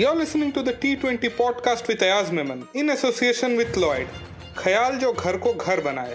You're listening to the T20 podcast with Ayaz Memon in association with Lloyd. ख्याल जो घर को घर बनाए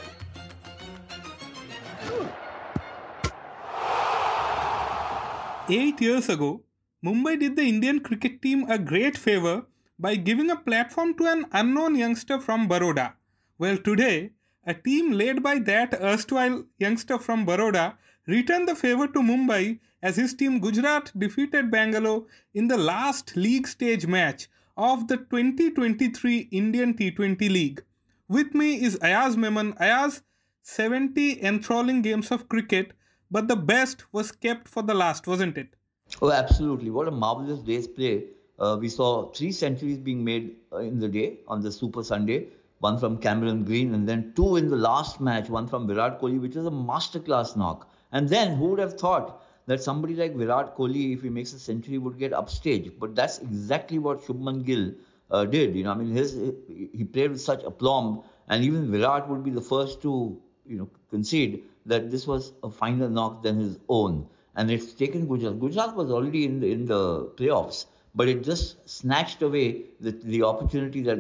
Eight years ago, Mumbai did the Indian cricket team a great favor by giving a platform to an unknown youngster from Baroda. Well, today, a team led by that erstwhile youngster from Baroda returned the favor to Mumbai as his team Gujarat defeated Bangalore in the last league stage match of the 2023 Indian T20 League. With me is Ayaz Memon. Ayaz, 70 enthralling games of cricket but the best was kept for the last, wasn't it? Oh, absolutely. What a marvelous day's play. Uh, we saw three centuries being made uh, in the day on the Super Sunday. One from Cameron Green, and then two in the last match, one from Virat Kohli, which was a masterclass knock. And then who would have thought that somebody like Virat Kohli, if he makes a century, would get upstage? But that's exactly what Shubman Gill uh, did. You know, I mean, his he played with such aplomb, and even Virat would be the first to you know concede that this was a finer knock than his own. And it's taken Gujarat. Gujarat was already in the, in the playoffs, but it just snatched away the, the opportunity that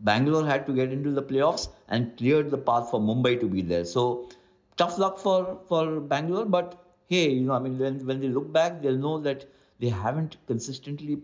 Bangalore had to get into the playoffs and cleared the path for Mumbai to be there. So tough luck for, for Bangalore, but hey, you know, I mean, when, when they look back, they'll know that they haven't consistently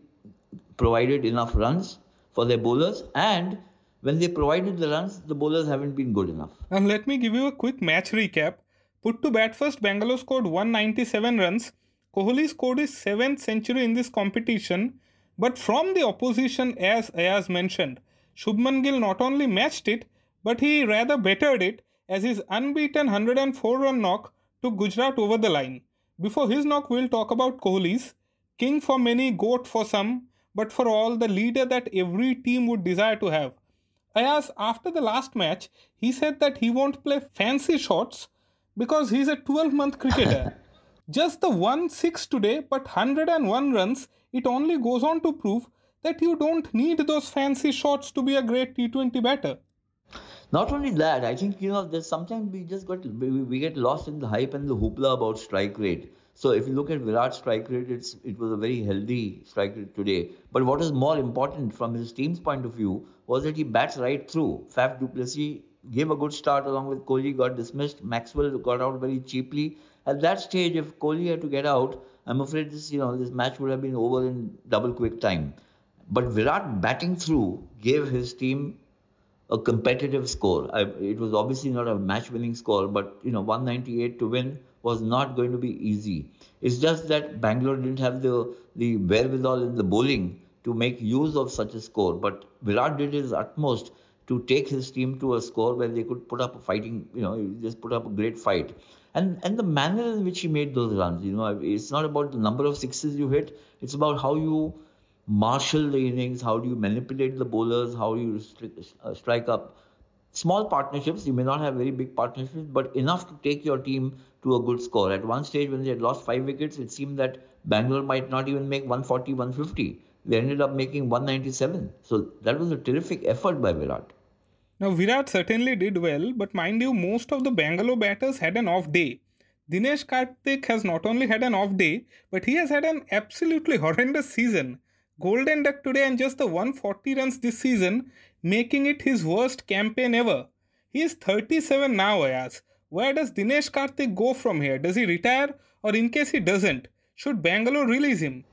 provided enough runs for their bowlers and when they provided the runs, the bowlers haven't been good enough. And let me give you a quick match recap. Put to bat first, Bangalore scored 197 runs. Kohli scored his seventh century in this competition. But from the opposition, as Ayaz mentioned, Shubman Gill not only matched it, but he rather bettered it as his unbeaten 104 run knock took Gujarat over the line. Before his knock, we'll talk about Kohli's. King for many, goat for some, but for all, the leader that every team would desire to have. Ayaz, after the last match, he said that he won't play fancy shots because he's a 12 month cricketer. Just the 1 6 today, but 101 runs, it only goes on to prove that you don't need those fancy shots to be a great T20 batter. Not only that, I think you know there's sometimes we just got we get lost in the hype and the hoopla about strike rate. So if you look at Virat's strike rate, it's it was a very healthy strike rate today. But what is more important from his team's point of view was that he bats right through. Faf du Plessis gave a good start along with Kohli, got dismissed. Maxwell got out very cheaply. At that stage, if Kohli had to get out, I'm afraid this you know this match would have been over in double quick time. But Virat batting through gave his team a competitive score. I, it was obviously not a match-winning score, but you know 198 to win was not going to be easy. It's just that Bangalore didn't have the the wherewithal in the bowling to make use of such a score. But Virat did his utmost to take his team to a score where they could put up a fighting, you know, just put up a great fight. And and the manner in which he made those runs, you know, it's not about the number of sixes you hit, it's about how you marshal the innings, how do you manipulate the bowlers, how do you uh, strike up small partnerships. You may not have very big partnerships, but enough to take your team to a good score. At one stage, when they had lost five wickets, it seemed that Bangalore might not even make 140, 150. They ended up making 197. So that was a terrific effort by Virat. Now, Virat certainly did well, but mind you, most of the Bangalore batters had an off day. Dinesh Karthik has not only had an off day, but he has had an absolutely horrendous season. Golden Duck today and just the 140 runs this season, making it his worst campaign ever. He is 37 now, Ayaz. Where does Dinesh Karthik go from here? Does he retire? Or in case he doesn't, should Bangalore release him?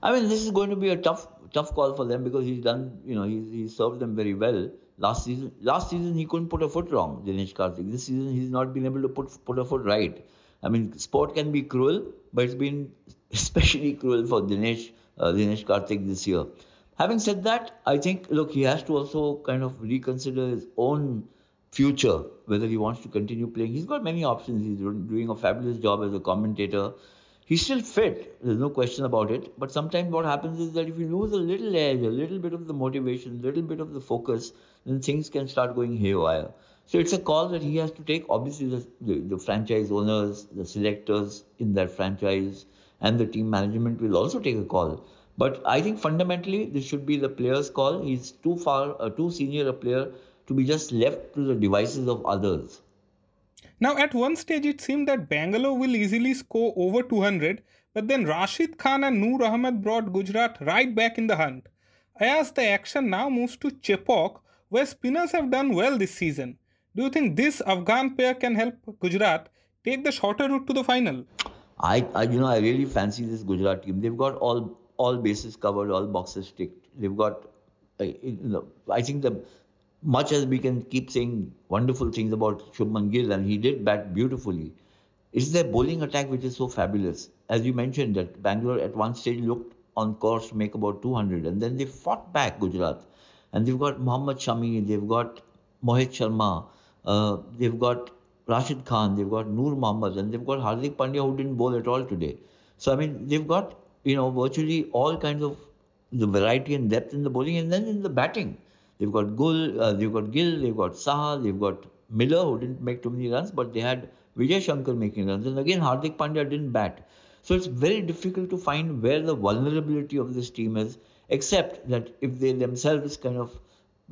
I mean, this is going to be a tough, tough call for them because he's done, you know, he's, he's served them very well. Last season, last season he couldn't put a foot wrong, Dinesh Karthik. This season he's not been able to put put a foot right. I mean, sport can be cruel, but it's been especially cruel for Dinesh uh, Dinesh Karthik this year. Having said that, I think look he has to also kind of reconsider his own future, whether he wants to continue playing. He's got many options. He's doing a fabulous job as a commentator. He's still fit, there's no question about it. But sometimes what happens is that if you lose a little edge, a little bit of the motivation, a little bit of the focus, then things can start going haywire. So it's a call that he has to take. Obviously, the, the, the, franchise owners, the selectors in that franchise, and the team management will also take a call. But I think fundamentally, this should be the player's call. He's too far, uh, too senior a player to be just left to the devices of others. Now, at one stage, it seemed that Bangalore will easily score over 200, but then Rashid Khan and Noor Ahmed brought Gujarat right back in the hunt. I as the action now moves to Chepauk, where spinners have done well this season. Do you think this Afghan pair can help Gujarat take the shorter route to the final? I, I you know, I really fancy this Gujarat team. They've got all all bases covered, all boxes ticked. They've got, uh, you know, I think the much as we can keep saying wonderful things about Shubman Gill, and he did bat beautifully, it's their bowling attack which is so fabulous. As you mentioned, that Bangalore at one stage looked on course to make about 200, and then they fought back Gujarat, and they've got Mohammad Shami, they've got Mohit Sharma, uh, they've got Rashid Khan, they've got Noor Mohammad, and they've got Hardik Pandya who didn't bowl at all today. So I mean, they've got you know virtually all kinds of the variety and depth in the bowling, and then in the batting, they've got Gul, uh, they've got Gill, they've got Saha, they've got Miller who didn't make too many runs, but they had Vijay Shankar making runs, and again Hardik Pandya didn't bat. So it's very difficult to find where the vulnerability of this team is, except that if they themselves kind of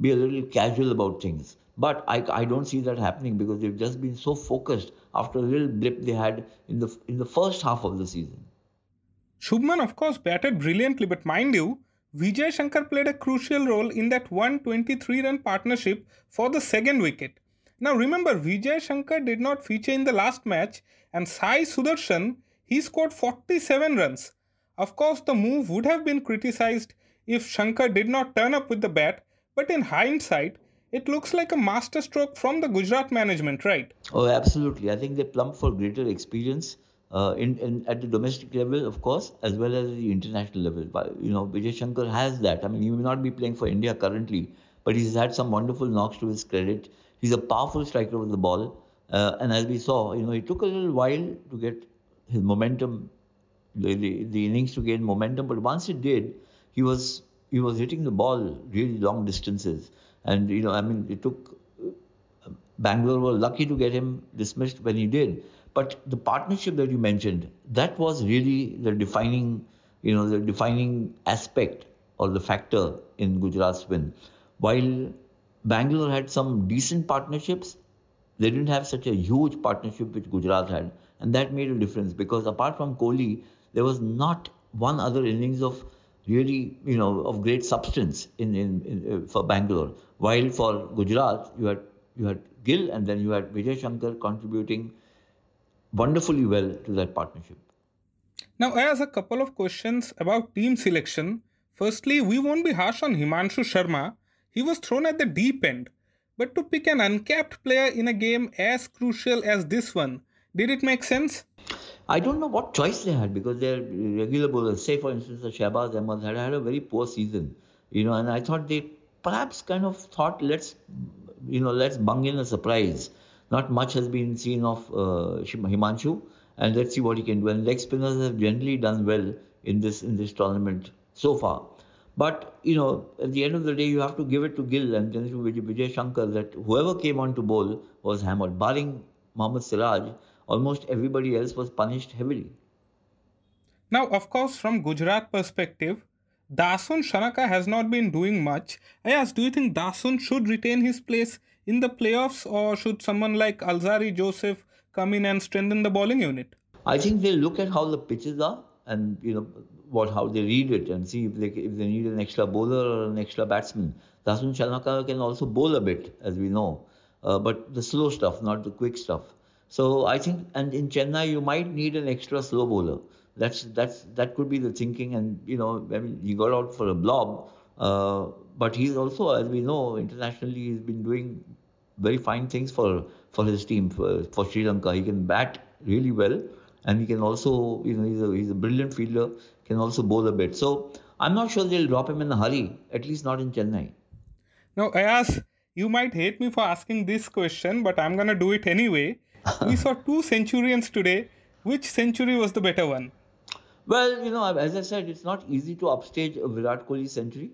be a little casual about things. But I, I don't see that happening because they've just been so focused after a little blip they had in the in the first half of the season. Shubman, of course, batted brilliantly, but mind you, Vijay Shankar played a crucial role in that 123 run partnership for the second wicket. Now remember, Vijay Shankar did not feature in the last match, and Sai Sudarshan he scored 47 runs. Of course, the move would have been criticized if Shankar did not turn up with the bat, but in hindsight, it looks like a masterstroke from the Gujarat management, right? Oh, absolutely. I think they plumb for greater experience uh, in, in at the domestic level, of course, as well as the international level. But, you know, Vijay Shankar has that. I mean, he may not be playing for India currently, but he's had some wonderful knocks to his credit. He's a powerful striker with the ball. Uh, and as we saw, you know, it took a little while to get his momentum, the, the, the innings to gain momentum. But once it did, he was he was hitting the ball really long distances. And you know, I mean, it took uh, Bangalore were lucky to get him dismissed when he did. But the partnership that you mentioned, that was really the defining, you know, the defining aspect or the factor in Gujarat's win. While Bangalore had some decent partnerships, they didn't have such a huge partnership which Gujarat had. And that made a difference because apart from Kohli, there was not one other innings of really, you know, of great substance in, in, in uh, for Bangalore. While for Gujarat, you had you had Gill and then you had Vijay Shankar contributing wonderfully well to that partnership. Now, as a couple of questions about team selection. Firstly, we won't be harsh on Himanshu Sharma. He was thrown at the deep end. But to pick an uncapped player in a game as crucial as this one, did it make sense? I don't know what choice they had because their regular bowlers, say for instance, the Shahbaz Ahmed had had a very poor season, you know, and I thought they perhaps kind of thought let's, you know, let's bung in a surprise. Not much has been seen of uh, Himanshu, and let's see what he can do. And leg spinners have generally done well in this in this tournament so far. But you know, at the end of the day, you have to give it to Gill and then to Vijay Shankar that whoever came on to bowl was hammered, barring Mohammad Siraj almost everybody else was punished heavily. Now, of course, from Gujarat perspective, Dasun Shanaka has not been doing much. Ayaz, do you think Dasun should retain his place in the playoffs or should someone like Alzarri Joseph come in and strengthen the bowling unit? I think they look at how the pitches are and you know what how they read it and see if they if they need an extra bowler or an extra batsman. Dasun Shanaka can also bowl a bit, as we know, uh, but the slow stuff, not the quick stuff. So I think, and in Chennai, you might need an extra slow bowler. That's that's that could be the thinking. And you know, I mean, he got out for a blob, uh, but he's also, as we know, internationally, he's been doing very fine things for for his team for, for Sri Lanka. He can bat really well, and he can also, you know, he's a he's a brilliant fielder. Can also bowl a bit. So I'm not sure they'll drop him in a hurry. At least not in Chennai. Now, Ayaz, you might hate me for asking this question, but I'm gonna do it anyway we saw two centurions today. Which century was the better one? Well, you know, as I said, it's not easy to upstage a Virat Kohli century.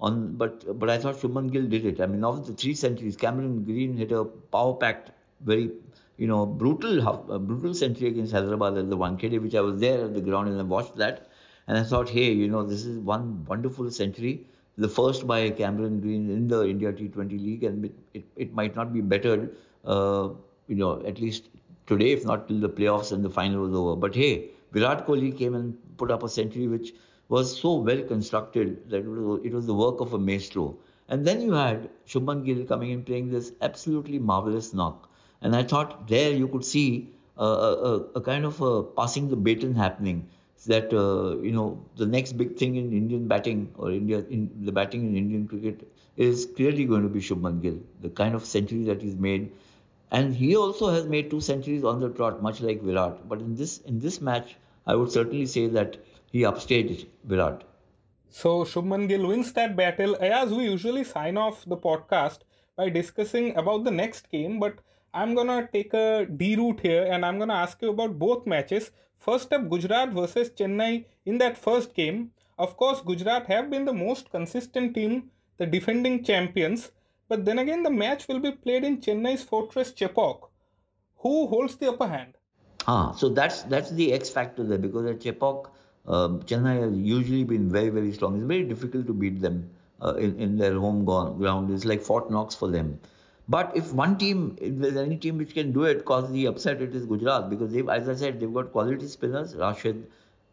On, but but I thought Shubman Gill did it. I mean, of the three centuries, Cameron Green hit a power-packed, very you know brutal brutal century against Hyderabad at the Wankhede, which I was there at the ground and I watched that, and I thought, hey, you know, this is one wonderful century, the first by Cameron Green in the India T20 League, and it, it, it might not be bettered. Uh, you know, at least today, if not till the playoffs and the final was over. But hey, Virat Kohli came and put up a century which was so well constructed that it was, the work of a maestro. And then you had Shubman Gill coming in playing this absolutely marvelous knock. And I thought there you could see a, a, a kind of a passing the baton happening. That uh, you know the next big thing in Indian batting or India in the batting in Indian cricket is clearly going to be Shubman Gill. The kind of century that he's made, and he also has made two centuries on the trot, much like Virat. But in this in this match, I would certainly say that he upstaged Virat. So Shubman Gill wins that battle. As we usually sign off the podcast by discussing about the next game, but I'm gonna take a D route here and I'm gonna ask you about both matches. First up, Gujarat versus Chennai in that first game. Of course, Gujarat have been the most consistent team, the defending champions. But then again, the match will be played in Chennai's fortress Chepauk. Who holds the upper hand? Ah, so that's that's the X factor there because at Chepauk, um, Chennai has usually been very, very strong. It's very difficult to beat them uh, in, in their home ground. It's like Fort Knox for them. But if one team, if there's any team which can do it, cause the upset, it is Gujarat because they've, as I said, they've got quality spinners, Rashid,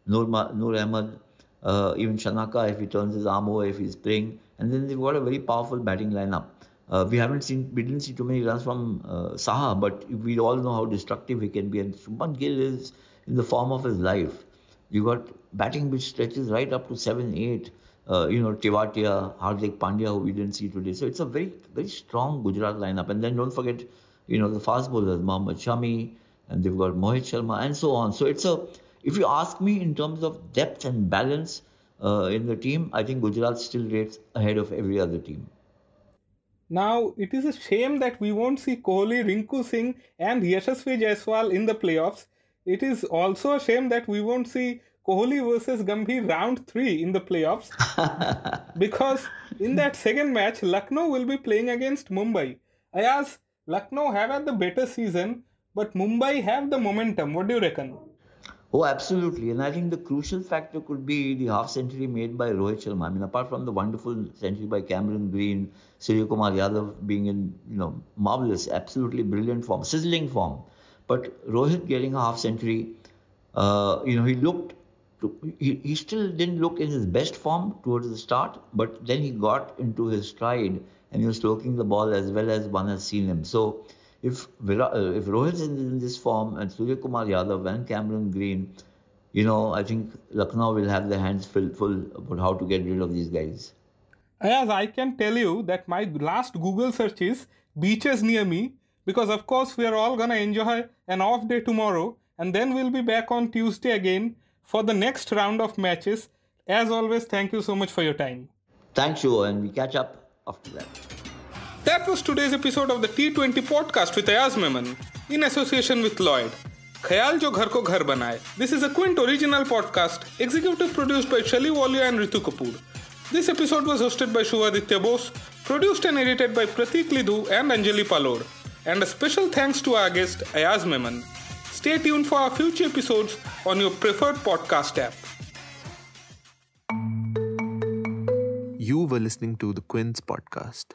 Noor, Noor Ahmed, uh, even Shanaka if he turns his arm over, if he's playing, and then they've got a very powerful batting lineup. Uh, we haven't seen, we didn't see too many runs from uh, Saha, but we all know how destructive he can be. And Shubman Gill is in the form of his life. You got batting which stretches right up to 7 8. Uh, you know, Tewatia, Hardik Pandya, who we didn't see today. So it's a very, very strong Gujarat lineup. And then don't forget, you know, the fast bowlers, Mohammad Shami, and they've got Mohit Sharma, and so on. So it's a, if you ask me in terms of depth and balance uh, in the team, I think Gujarat still rates ahead of every other team. Now, it is a shame that we won't see Kohli, Rinku Singh, and Yashasvi Jaiswal in the playoffs. It is also a shame that we won't see Kohli versus Gambhir round three in the playoffs. because in that second match, Lucknow will be playing against Mumbai. Ayaz, Lucknow have had the better season, but Mumbai have the momentum. What do you reckon? Oh, absolutely. And I think the crucial factor could be the half century made by Rohit Sharma. I mean, apart from the wonderful century by Cameron Green, Suryakumar Yadav being in, you know, marvelous, absolutely brilliant form, sizzling form. But Rohit getting a half century, uh, you know, he looked he, he still didn't look in his best form towards the start, but then he got into his stride and he was stroking the ball as well as one has seen him. So if uh, if Rohit is in this form and Suryakumar Yadav and Cameron Green, you know, I think Lucknow will have their hands full, full about how to get rid of these guys. As I can tell you that my last Google search is beaches near me because of course we are all gonna enjoy an off day tomorrow and then we'll be back on Tuesday again for the next round of matches. As always, thank you so much for your time. Thanks, you, and we catch up after that. That was today's episode of the T20 podcast with Ayaz Memon in association with Lloyd. Khayal Jo Ghar Ko Ghar Banaye. This is a Quint original podcast, executive produced by Shelly Walia and Ritu Kapoor. This episode was hosted by Shuvaditya Bose, produced and edited by Pratik Lidhu and Anjali Palod. And a special thanks to our guest, Ayaz Memon. Stay tuned for our future episodes on your preferred podcast app. You were listening to the Quint's podcast.